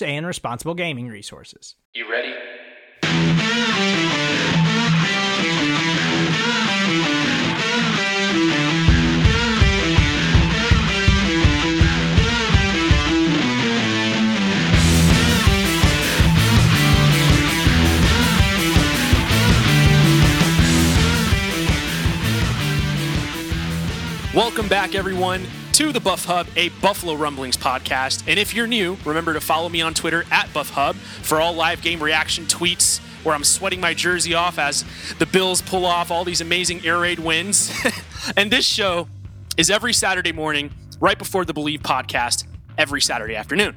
and responsible gaming resources. You ready? Welcome back, everyone, to the Buff Hub, a Buffalo Rumblings podcast. And if you're new, remember to follow me on Twitter at Buff Hub for all live game reaction tweets where I'm sweating my jersey off as the Bills pull off all these amazing air raid wins. and this show is every Saturday morning, right before the Believe podcast, every Saturday afternoon.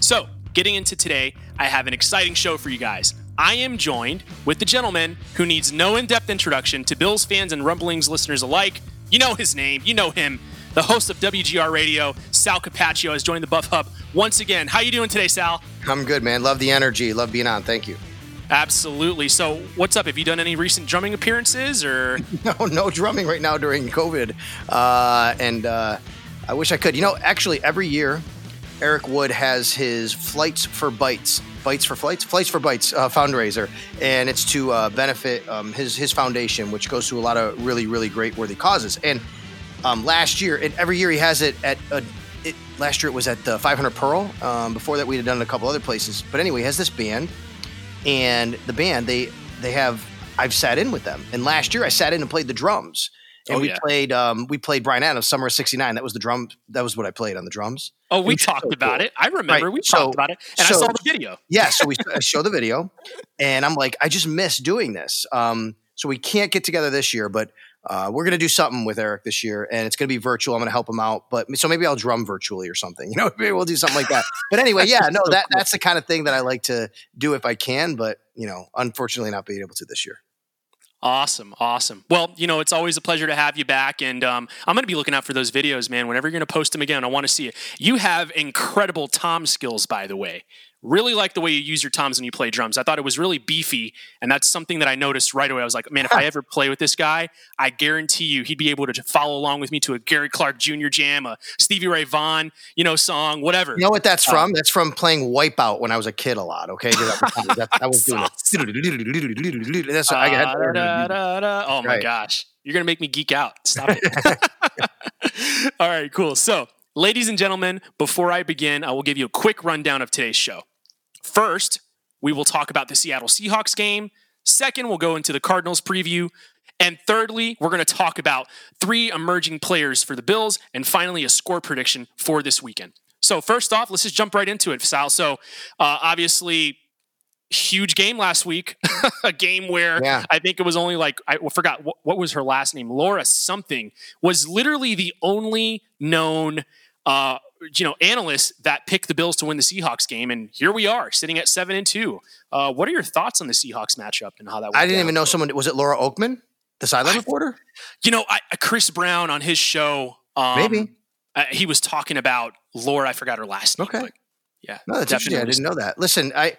So, getting into today, I have an exciting show for you guys. I am joined with the gentleman who needs no in depth introduction to Bills fans and Rumblings listeners alike. You know his name, you know him. The host of WGR Radio, Sal Capaccio, has joined the Buff Hub once again. How you doing today, Sal? I'm good, man. Love the energy. Love being on. Thank you. Absolutely. So, what's up? Have you done any recent drumming appearances, or no, no drumming right now during COVID? Uh, and uh, I wish I could. You know, actually, every year, Eric Wood has his Flights for Bites, Bites for Flights, Flights for Bites uh, fundraiser, and it's to uh, benefit um, his his foundation, which goes to a lot of really really great worthy causes. And um, last year, and every year he has it at a. It, last year it was at the 500 Pearl. Um, before that, we had done it a couple other places. But anyway, he has this band, and the band they they have. I've sat in with them, and last year I sat in and played the drums. And Oh, we yeah. played um, we played Bryan Adams Summer of '69. That was the drum. That was what I played on the drums. oh, we talked so about cool. it. I remember Right. we So- talked about it, and I saw the video. Yeah, so we I show the video, and I'm like, I just miss doing this. Um, so we can't get together this year, but uh, we're gonna do something with Eric this year, and it's gonna be virtual. I'm gonna help him out, but so maybe I'll drum virtually or something. You know, maybe we'll do something like that. But anyway, yeah, no, that that's the kind of thing that I like to do if I can, but you know, unfortunately, not being able to this year. Awesome, awesome. Well, you know, it's always a pleasure to have you back, and um, I'm going to be looking out for those videos, man. Whenever you're going to post them again, I want to see it. You have incredible tom skills, by the way. Really like the way you use your toms when you play drums. I thought it was really beefy, and that's something that I noticed right away. I was like, man, if I ever play with this guy, I guarantee you he'd be able to follow along with me to a Gary Clark Jr. jam, a Stevie Ray Vaughan, you know, song, whatever. You know what that's Um, from? That's from playing Wipeout when I was a kid a lot. Okay, that, I was doing it. That's I got. Oh my Right. gosh. You're going to make me geek out. Stop it. All right, cool. So, ladies and gentlemen, before I begin, I will give you a quick rundown of today's show. First, we will talk about the Seattle Seahawks game. Second, we'll go into the Cardinals preview. And thirdly, we're going to talk about three emerging players for the Bills. And finally, a score prediction for this weekend. So, first off, let's just jump right into it, Sal. So, uh, obviously, huge game last week. a game where Yeah. I think it was only like, I forgot what, what was her last name? Laura something was literally the only known. Uh, you know, analysts that pick the Bills to win the Seahawks game, and here we are, sitting at seven and two. Uh, what are your thoughts on the Seahawks matchup and how that? Went I didn't down? even know someone was it Laura Okmin, the sideline reporter. You know, I, Chris Brown on his show, um, Maybe. uh, he was talking about Laura. I forgot her last name. Okay. yeah, No, that's interesting. I didn't know that. Listen, I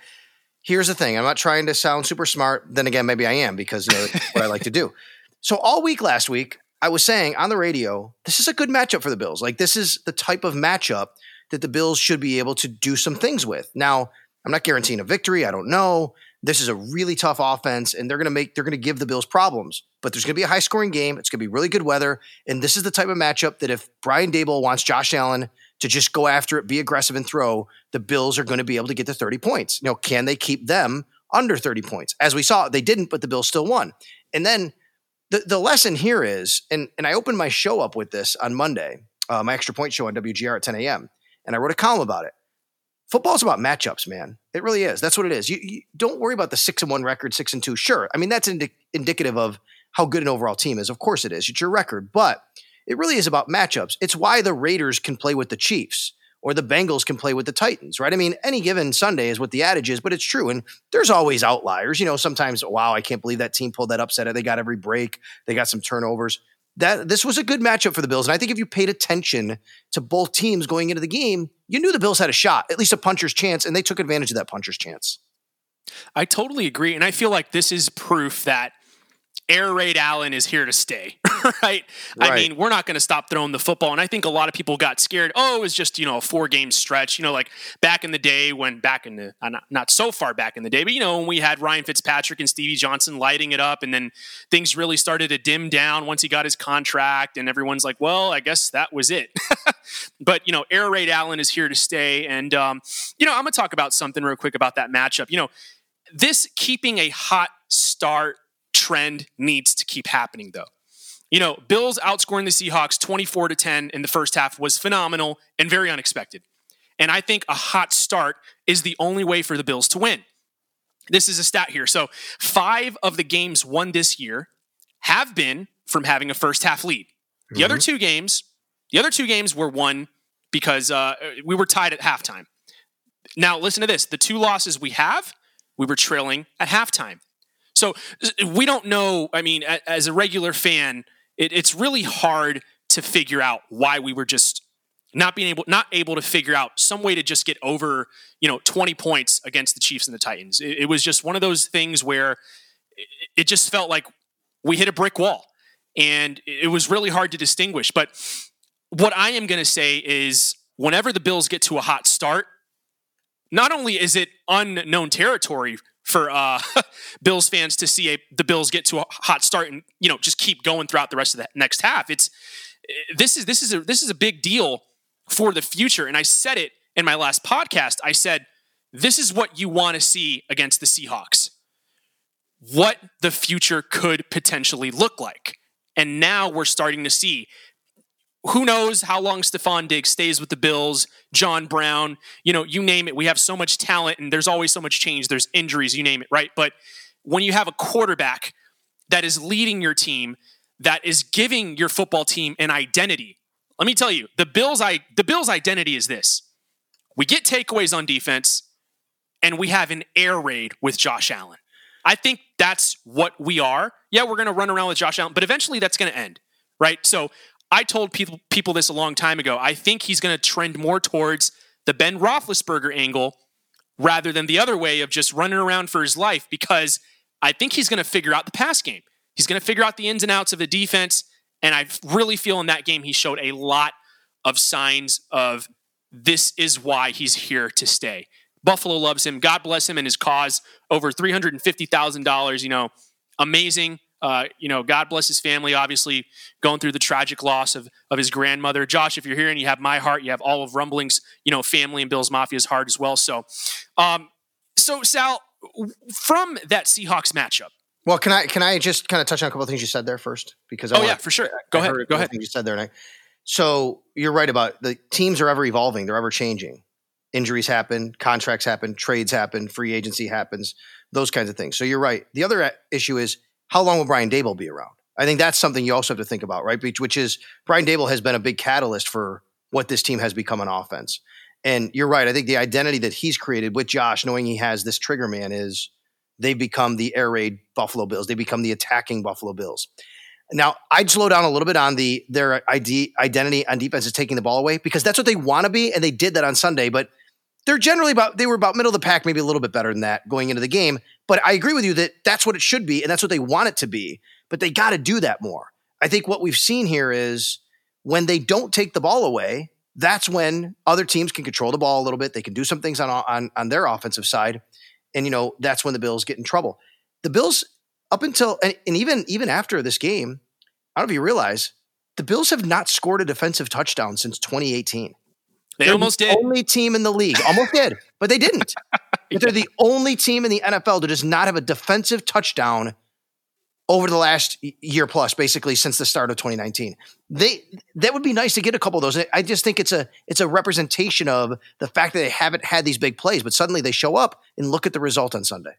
here's the thing. I'm not trying to sound super smart. Then again, maybe I am because you know what I like to do. So all week last week, I was saying on the radio, this is a good matchup for the Bills. Like this is the type of matchup that the Bills should be able to do some things with. Now, I'm not guaranteeing a victory. I don't know. this is a really tough offense, and they're going to make they're going to give the Bills problems. But there's going to be a high scoring game. It's going to be really good weather, and this is the type of matchup that if Brian Daboll wants Josh Allen to just go after it, be aggressive, and throw, the Bills are going to be able to get to 30 points. You know, can they keep them under 30 points? As we saw, they didn't, but the Bills still won. And then the the lesson here is, and and I opened my show up with this on Monday, uh, my extra point show on WGR at 10 a.m. And I wrote a column about it. Football's about matchups, man. It really is. That's what it is. You, you don't worry about the six and one record, six and two. Sure, I mean that's indi- indicative of how good an overall team is. Of course, it is. It's your record, but it really is about matchups. It's why the Raiders can play with the Chiefs or the Bengals can play with the Titans, right? I mean, any given Sunday is what the adage is, but it's true. And there's always outliers. You know, sometimes, wow, I can't believe that team pulled that upset. They got every break. They got some turnovers that this was a good matchup for the Bills. And I think if you paid attention to both teams going into the game, you knew the Bills had a shot, at least a puncher's chance, and they took advantage of that puncher's chance. I totally agree. And I feel like this is proof that air raid Allen is here to stay, right? right? I mean, we're not going to stop throwing the football. And I think a lot of people got scared. Oh, it was just, you know, a four game stretch. You know, like back in the day when back in the, uh, not, not so far back in the day, but, you know, when we had Ryan Fitzpatrick and Stevie Johnson lighting it up and then things really started to dim down once he got his contract and everyone's like, well, I guess that was it. but, you know, air raid Allen is here to stay. And, um, you know, I'm going to talk about something real quick about that matchup. You know, this keeping a hot start trend needs to keep happening, though. You know, Bills outscoring the Seahawks 24 to 10 in the first half was phenomenal and very unexpected. And I think a hot start is the only way for the Bills to win. This is a stat here. So, five of the games won this year have been from having a first half lead. The mm-hmm. other two games, the other two games were won because uh, we were tied at halftime. Now, listen to this: the two losses we have, we were trailing at halftime. So we don't know. I mean, as a regular fan, it, it's really hard to figure out why we were just not being able not able to figure out some way to just get over you know 20 points against the Chiefs and the Titans. It, it was just one of those things where it, it just felt like we hit a brick wall, and it was really hard to distinguish. But what I am going to say is, whenever the Bills get to a hot start, not only is it unknown territory for uh, Bills fans to see a, the Bills get to a hot start and you know just keep going throughout the rest of the next half. It's this is this is a this is a big deal for the future. And I said it in my last podcast. I said this is what you want to see against the Seahawks. What the future could potentially look like. And now we're starting to see who knows how long Stefon Diggs stays with the Bills, John Brown, you know, you name it. We have so much talent and there's always so much change. There's injuries, you name it, right? But when you have a quarterback that is leading your team, that is giving your football team an identity. Let me tell you, the Bills I the Bills identity is this. We get takeaways on defense and we have an air raid with Josh Allen. I think that's what we are. Yeah, we're going to run around with Josh Allen, but eventually that's going to end, right? So I told people people this a long time ago. I think he's going to trend more towards the Ben Roethlisberger angle rather than the other way of just running around for his life because I think he's going to figure out the pass game. He's going to figure out the ins and outs of the defense. And I really feel in that game he showed a lot of signs of this is why he's here to stay. Buffalo loves him. God bless him and his cause. Over $350,000, you know, amazing. Uh, you know, God bless his family, obviously going through the tragic loss of, of his grandmother. Josh, if you're here and you have my heart, you have all of Rumbling's, you know, family and Bill's Mafia's heart as well. So, um, so Sal, from that Seahawks matchup. Well, can I can I just kind of touch on a couple of things you said there first? Because I oh yeah, for sure. Go I ahead. Go ahead. You said there, and I, so you're right about the teams are ever evolving. They're ever changing. Injuries happen, contracts happen, trades happen, free agency happens, those kinds of things. So you're right. The other issue is how long will Brian Daboll be around? I think that's something you also have to think about, right? Which is Brian Daboll has been a big catalyst for what this team has become an offense. And you're right. I think the identity that he's created with Josh, knowing he has this trigger man, is they've become the air raid Buffalo Bills. They become the attacking Buffalo Bills. Now, I'd slow down a little bit on the their ID, identity on defense is taking the ball away because that's what they want to be, and they did that on Sunday. But they're generally about they were about middle of the pack, maybe a little bit better than that going into the game. But I agree with you that that's what it should be, and that's what they want it to be. But they got to do that more. I think what we've seen here is when they don't take the ball away, that's when other teams can control the ball a little bit. They can do some things on on, on their offensive side, and you know that's when the Bills get in trouble. The Bills up until and, and even even after this game, I don't know if you realize the Bills have not scored a defensive touchdown since 2018. They They're almost the did. Only team in the league almost did, but they didn't. But they're the only team in the NFL that does not have a defensive touchdown over the last year plus, basically since the start of 2019. They that would be nice to get a couple of those. I just think it's a it's a representation of the fact that they haven't had these big plays, but suddenly they show up and look at the result on Sunday.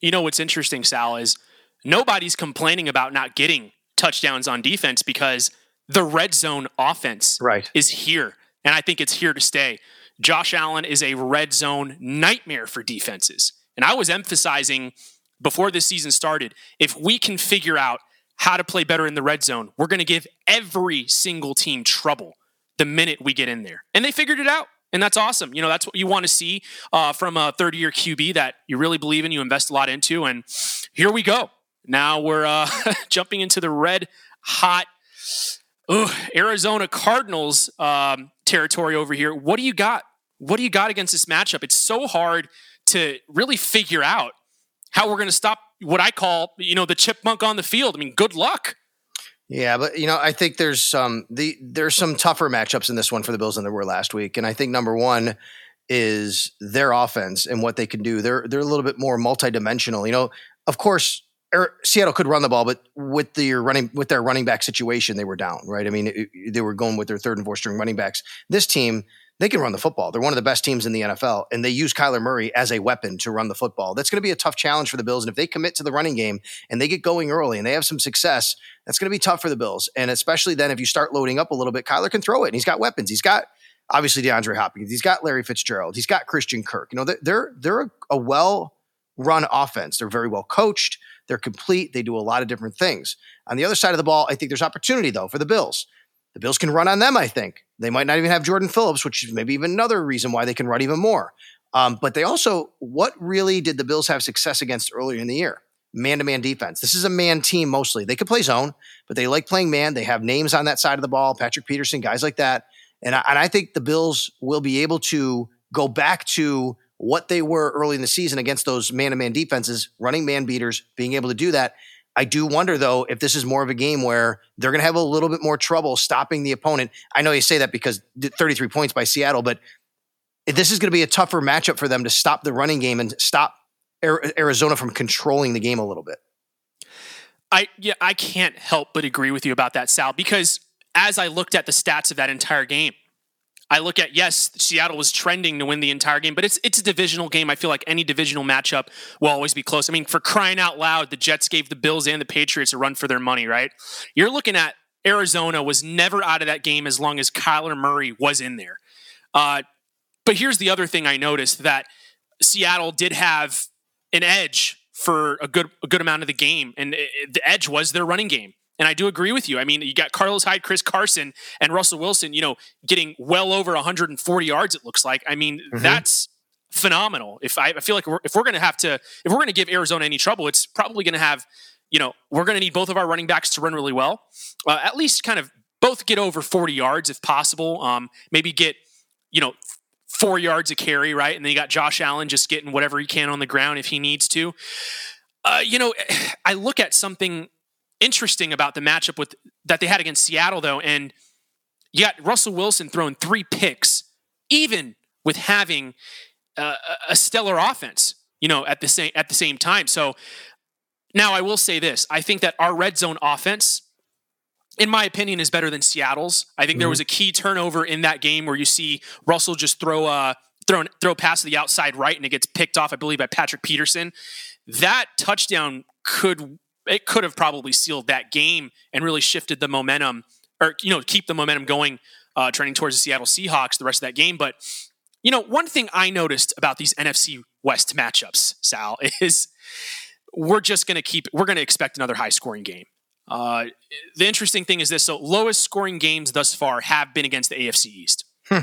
You know what's interesting, Sal, is nobody's complaining about not getting touchdowns on defense because the red zone offense right. is here. And I think it's here to stay. Josh Allen is a red zone nightmare for defenses. And I was emphasizing before this season started if we can figure out how to play better in the red zone, we're going to give every single team trouble the minute we get in there. And they figured it out. And that's awesome. You know, that's what you want to see uh, from a 30 year QB that you really believe in, you invest a lot into. And here we go. Now we're uh, jumping into the red hot ugh, Arizona Cardinals um, territory over here. What do you got? What do you got against this matchup? It's so hard to really figure out how we're going to stop what I call, you know, the chipmunk on the field. I mean, good luck. Yeah, but you know, I think there's some the there's some tougher matchups in this one for the Bills than there were last week, and I think number one is their offense and what they can do. They're they're a little bit more multidimensional. You know, of course, Seattle could run the ball, but with the running with their running back situation, they were down. Right? I mean, it, they were going with their third and fourth string running backs. This team they can run the football. They're one of the best teams in the NFL, and they use Kyler Murray as a weapon to run the football. That's going to be a tough challenge for the Bills. And if they commit to the running game and they get going early and they have some success, that's going to be tough for the Bills. And especially then if you start loading up a little bit, Kyler can throw it, and he's got weapons. He's got obviously DeAndre Hopkins. He's got Larry Fitzgerald. He's got Christian Kirk. You know, they're they're a, a well run offense. They're very well coached. They're complete. They do a lot of different things. On the other side of the ball, I think there's opportunity though for the Bills. The Bills can run on them, I think. They might not even have Jordan Phillips, which is maybe even another reason why they can run even more. Um, but they also, what really did the Bills have success against earlier in the year? Man to man defense. This is a man team mostly. They could play zone, but they like playing man. They have names on that side of the ball, Patrick Peterson, guys like that. And I, and I think the Bills will be able to go back to what they were early in the season against those man to man defenses, running man beaters, being able to do that. I do wonder though if this is more of a game where they're going to have a little bit more trouble stopping the opponent. I know you say that because 33 points by Seattle, but this is going to be a tougher matchup for them to stop the running game and stop Arizona from controlling the game a little bit. I yeah, I can't help but agree with you about that, Sal, because as I looked at the stats of that entire game, I look at yes, Seattle was trending to win the entire game, but it's it's a divisional game. I feel like any divisional matchup will always be close. I mean, for crying out loud, the Jets gave the Bills and the Patriots a run for their money, right? You're looking at Arizona was never out of that game as long as Kyler Murray was in there. Uh, but here's the other thing I noticed that Seattle did have an edge for a good a good amount of the game, and it, the edge was their running game. And I do agree with you. I mean, you got Carlos Hyde, Chris Carson, and Russell Wilson, you know, getting well over 140 yards, it looks like. I mean, mm-hmm. that's phenomenal. If I, I feel like we're, if we're going to have to, if we're going to give Arizona any trouble, it's probably going to have, you know, we're going to need both of our running backs to run really well. Uh, at least kind of both get over 40 yards if possible. Um, maybe get, you know, four yards a carry, right? And then you got Josh Allen just getting whatever he can on the ground if he needs to. Uh, you know, I look at something interesting about the matchup with that they had against Seattle, though, and you got Russell Wilson throwing three picks, even with having uh, a stellar offense, you know, at the same at the same time. So now I will say this: I think that our red zone offense, in my opinion, is better than Seattle's. I think mm-hmm. there was a key turnover in that game where you see Russell just throw a throw throw a pass to the outside right, and it gets picked off, I believe, by Patrick Peterson. That touchdown could it could have probably sealed that game and really shifted the momentum, or you know, keep the momentum going, uh, trending towards the Seattle Seahawks the rest of that game. But you know, one thing I noticed about these NFC West matchups, Sal, is we're just going to keep we're going to expect another high scoring game. Uh, the interesting thing is this: so lowest scoring games thus far have been against the AFC East. Hmm.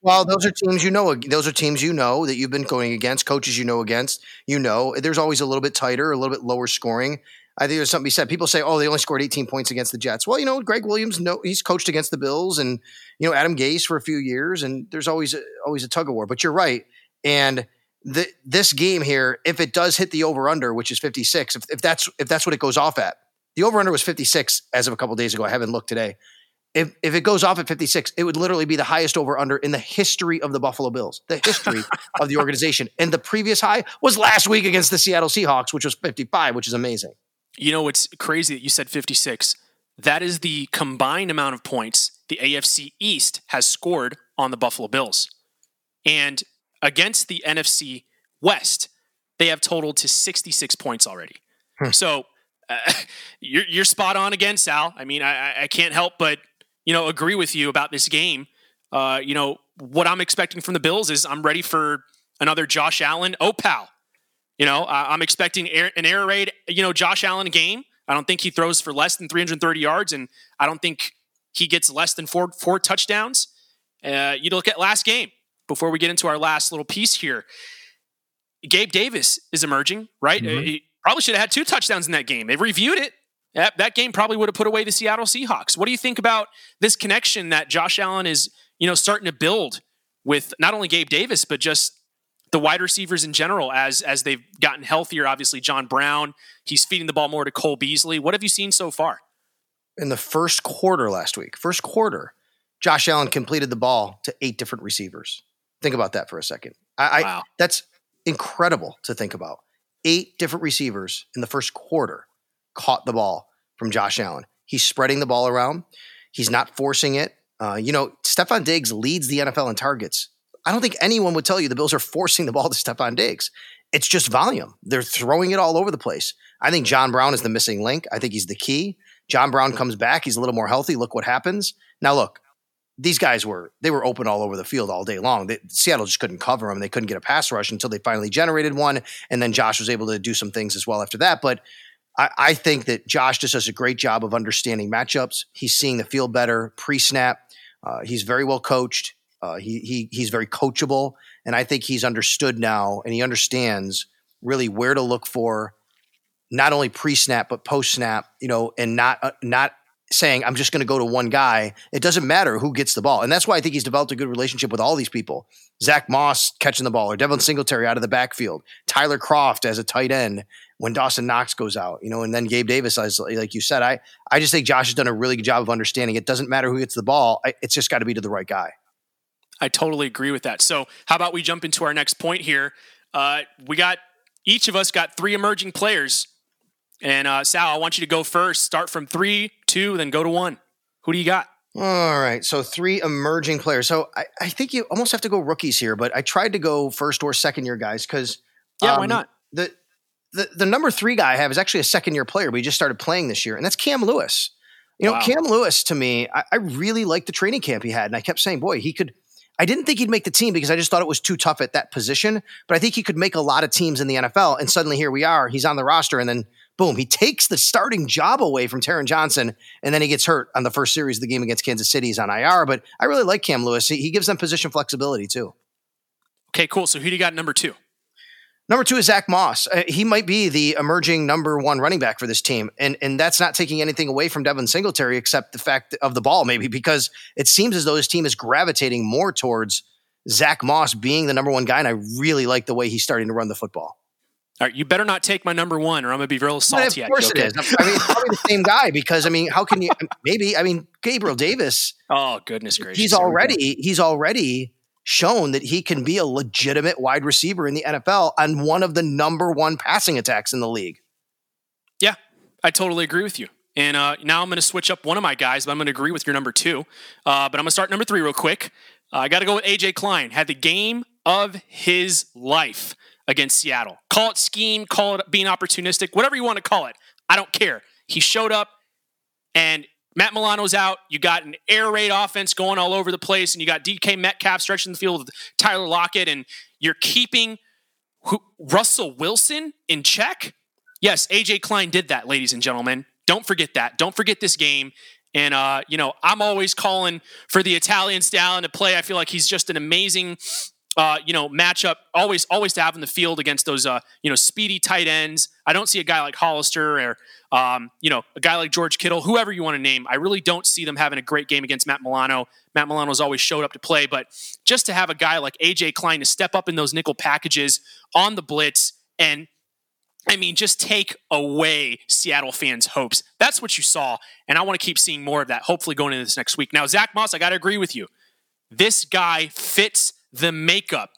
Well, those are teams you know. Those are teams you know that you've been going against, coaches you know against. You know, there's always a little bit tighter, a little bit lower scoring. I think there's something to be said. People say, "Oh, they only scored 18 points against the Jets." Well, you know, Gregg Williams, no, he's coached against the Bills, and you know Adam Gase for a few years, and there's always a, always a tug of war. But you're right, and the, this game here, if it does hit the over under, which is 56, if, if that's if that's what it goes off at, the over under was 56 as of a couple of days ago. I haven't looked today. If if it goes off at 56, it would literally be the highest over under in the history of the Buffalo Bills, the history of the organization. And the previous high was last week against the Seattle Seahawks, which was 55, which is amazing. You know, it's crazy that you said 56. That is the combined amount of points the AFC East has scored on the Buffalo Bills. And against the NFC West, they have totaled to 66 points already. Hmm. So uh, you're, you're spot on again, Sal. I mean, I, I can't help but you know agree with you about this game. Uh, you know what I'm expecting from the Bills is I'm ready for another Josh Allen opal. You know, uh, I'm expecting air, an air raid. You know, Josh Allen game. I don't think he throws for less than 330 yards, and I don't think he gets less than four four touchdowns. Uh, you look at last game before we get into our last little piece here. Gabe Davis is emerging, right? Mm-hmm. He probably should have had two touchdowns in that game. They reviewed it. That, that game probably would have put away the Seattle Seahawks. What do you think about this connection that Josh Allen is, you know, starting to build with not only Gabe Davis but just the wide receivers in general as as they've gotten healthier? Obviously, John Brown, he's feeding the ball more to Cole Beasley. What have you seen so far? In the first quarter last week, first quarter, Josh Allen completed the ball to eight different receivers. Think about that for a second. I, wow. I that's incredible to think about. Eight different receivers in the first quarter caught the ball from Josh Allen. He's spreading the ball around. He's not forcing it. Uh, you know, Stefon Diggs leads the NFL in targets. I don't think anyone would tell you the Bills are forcing the ball to Stefon Diggs. It's just volume. They're throwing it all over the place. I think John Brown is the missing link. I think he's the key. John Brown comes back. He's a little more healthy. Look what happens. Now, look, these guys were they were open all over the field all day long. They, Seattle just couldn't cover them. They couldn't get a pass rush until they finally generated one, and then Josh was able to do some things as well after that. But I, I think that Josh just does a great job of understanding matchups. He's seeing the field better pre-snap. Uh, he's very well coached. Uh, he he he's very coachable, and I think he's understood now, and he understands really where to look for, not only pre-snap but post-snap. You know, and not uh, not saying I'm just going to go to one guy. It doesn't matter who gets the ball, and that's why I think he's developed a good relationship with all these people. Zach Moss catching the ball, or Devin Singletary out of the backfield, Tyler Kroft as a tight end when Dawson Knox goes out, you know, and then Gabe Davis, as like you said, I I just think Josh has done a really good job of understanding. It doesn't matter who gets the ball; it's just got to be to the right guy. I totally agree with that. So, how about we jump into our next point here? Uh, we got each of us got three emerging players and uh, Sal, I want you to go first. Start from three, two, then go to one. Who do you got? All right. So three emerging players. So I, I think you almost have to go rookies here, but I tried to go first or second year guys because yeah, um, why not? The, the the number three guy I have is actually a second year player, but he just started playing this year, and that's Cam Lewis. You know, wow. Cam Lewis to me, I, I really liked the training camp he had, and I kept saying, boy, he could. I didn't think he'd make the team because I just thought it was too tough at that position. But I think he could make a lot of teams in the NFL. And suddenly here we are. He's on the roster, and then boom, he takes the starting job away from Taron Johnson, and then he gets hurt on the first series of the game against Kansas City. He's on IR, but I really like Cam Lewis. He, he gives them position flexibility too. Okay, cool. So who do you got number two? Number two is Zach Moss. Uh, he might be the emerging number one running back for this team, and and that's not taking anything away from Devin Singletary, except the fact of the ball, maybe because it seems as though his team is gravitating more towards Zach Moss being the number one guy, and I really like the way he's starting to run the football. All right, you better not take my number one, or I'm gonna be real salty. Of course it is. I mean, it's probably the same guy because I mean, how can you? Maybe I mean, Gabriel Davis. Oh goodness gracious! He's already he's already shown that he can be a legitimate wide receiver in the NFL on one of the number one passing attacks in the league. Yeah, I totally agree with you. And uh, now I'm going to switch up one of my guys, but I'm going to agree with your number two. Uh, but I'm going to start number three real quick. Uh, I got to go with AJ Klein. Had the game of his life against Seattle. Call it scheme, call it being opportunistic, whatever you want to call it. I don't care. He showed up and Matt Milano's out. You got an air raid offense going all over the place, and you got DK Metcalf stretching the field with Tyler Lockett, and you're keeping Russell Wilson in check. Yes, AJ Klein did that, ladies and gentlemen. Don't forget that. Don't forget this game. And uh, you know, I'm always calling for the Italian stallion to play. I feel like he's just an amazing uh, you know, matchup always always to have in the field against those uh, you know speedy tight ends. I don't see a guy like Hollister or um, you know a guy like George Kittle, whoever you want to name. I really don't see them having a great game against Matt Milano. Matt Milano's always showed up to play, but just to have a guy like AJ Klein to step up in those nickel packages on the blitz and I mean, just take away Seattle fans' hopes. That's what you saw. And I want to keep seeing more of that, hopefully going into this next week. Now, Zach Moss, I got to agree with you. This guy fits the makeup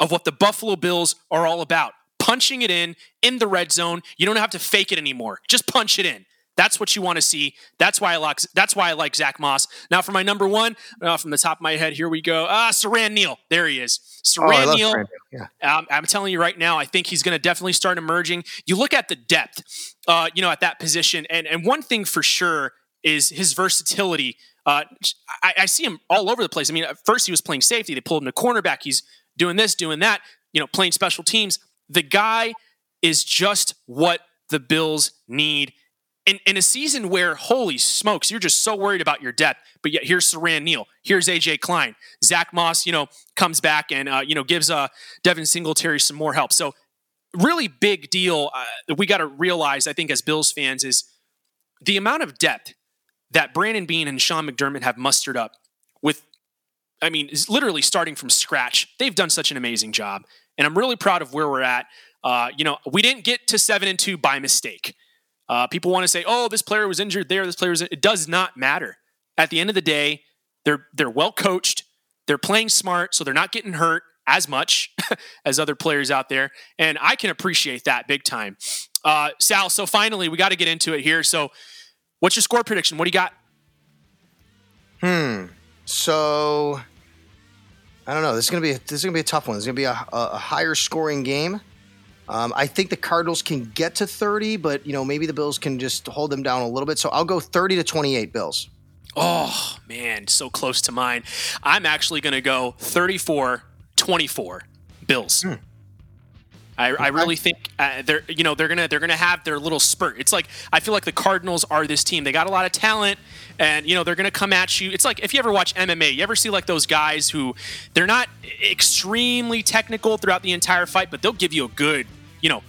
of what the Buffalo Bills are all about. Punching it in in the red zone. You don't have to fake it anymore. Just punch it in. That's what you want to see. That's why I like. That's why I like Zach Moss. Now for my number one, uh, from the top of my head, here we go. Ah, Siran Neal. There he is. Siran oh, Neal. Yeah. Um, I'm telling you right now, I think he's going to definitely start emerging. You look at the depth, uh, you know, at that position, and and one thing for sure is his versatility. Uh, I, I see him all over the place. I mean, at first he was playing safety. They pulled him to cornerback. He's doing this, doing that. You know, playing special teams. The guy is just what the Bills need in, in a season where, holy smokes, you're just so worried about your depth, but yet here's Siran Neal, here's AJ Klein, Zach Moss, you know, comes back and uh, you know gives uh, Devin Singletary some more help. So really big deal uh, we got to realize, I think, as Bills fans, is the amount of depth that Brandon Beane and Sean McDermott have mustered up with. I mean, literally starting from scratch. They've done such an amazing job, and I'm really proud of where we're at. Uh, you know, we didn't get to seven and two by mistake. Uh, people want to say, "Oh, this player was injured there. This player was." It does not matter. At the end of the day, they're they're well coached. They're playing smart, so they're not getting hurt as much as other players out there, and I can appreciate that big time. Uh, Sal, so finally, we got to get into it here. So, what's your score prediction? What do you got? Hmm. So, I don't know. This is gonna be this is gonna be a tough one. It's gonna be a, a higher scoring game. Um, I think the Cardinals can get to 30, but you know maybe the Bills can just hold them down a little bit. So I'll go 30 to 28 Bills. Oh man, so close to mine. I'm actually going to go 34 24 Bills. Hmm. I, I, really think uh, they're you know they're gonna they're gonna have their little spurt. It's like I feel like the Cardinals are this team. They got a lot of talent, and you know they're gonna come at you. It's like if you ever watch MMA, you ever see like those guys who they're not extremely technical throughout the entire fight, but they'll give you a good you know,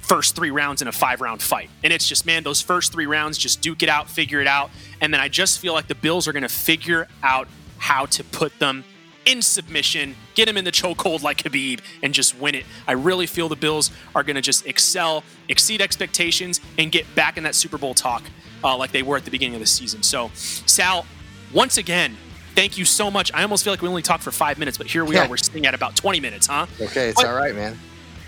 first three rounds in a five round fight. And it's just, man, those first three rounds, just duke it out, figure it out. And then I just feel like the Bills are going to figure out how to put them in submission, get him in the chokehold like Khabib, and just win it. I really feel the Bills are going to just excel, exceed expectations, and get back in that Super Bowl talk uh, like they were at the beginning of the season. So, Sal, once again, thank you so much. I almost feel like we only talked for five minutes, but here we are. We're sitting at about 20 minutes, huh? Okay, it's but, all right, man.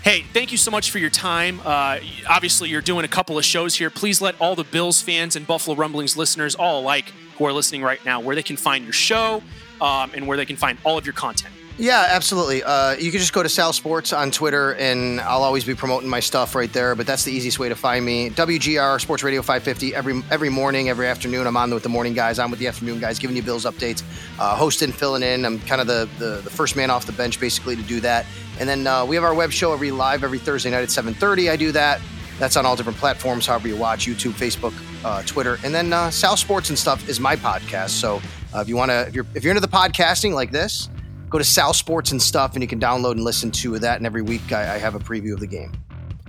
Hey, thank you so much for your time. Uh, obviously, you're doing a couple of shows here. Please let all the Bills fans and Buffalo Rumblings listeners, all alike, who are listening right now, where they can find your show um, and where they can find all of your content. Yeah, absolutely. Uh, you can just go to Sal Sports on Twitter, and I'll always be promoting my stuff right there. But that's the easiest way to find me. WGR Sports Radio 550 every every morning, every afternoon. I'm on with the morning guys. I'm with the afternoon guys, giving you Bills updates, uh, hosting, filling in. I'm kind of the, the, the first man off the bench, basically, to do that. And then uh, we have our web show every live every Thursday night at 7:30. I do that. That's on all different platforms, however you watch YouTube, Facebook, uh, Twitter, and then uh, Sal Sports and stuff is my podcast. So uh, if you want to, if you're if you're into the podcasting like this go to Sal Sports and stuff, and you can download and listen to that. And every week I, I have a preview of the game.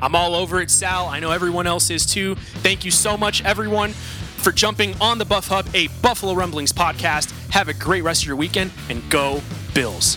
I'm all over it, Sal. I know everyone else is too. Thank you so much, everyone, for jumping on the Buff Hub, a Buffalo Rumblings podcast. Have a great rest of your weekend, and go Bills.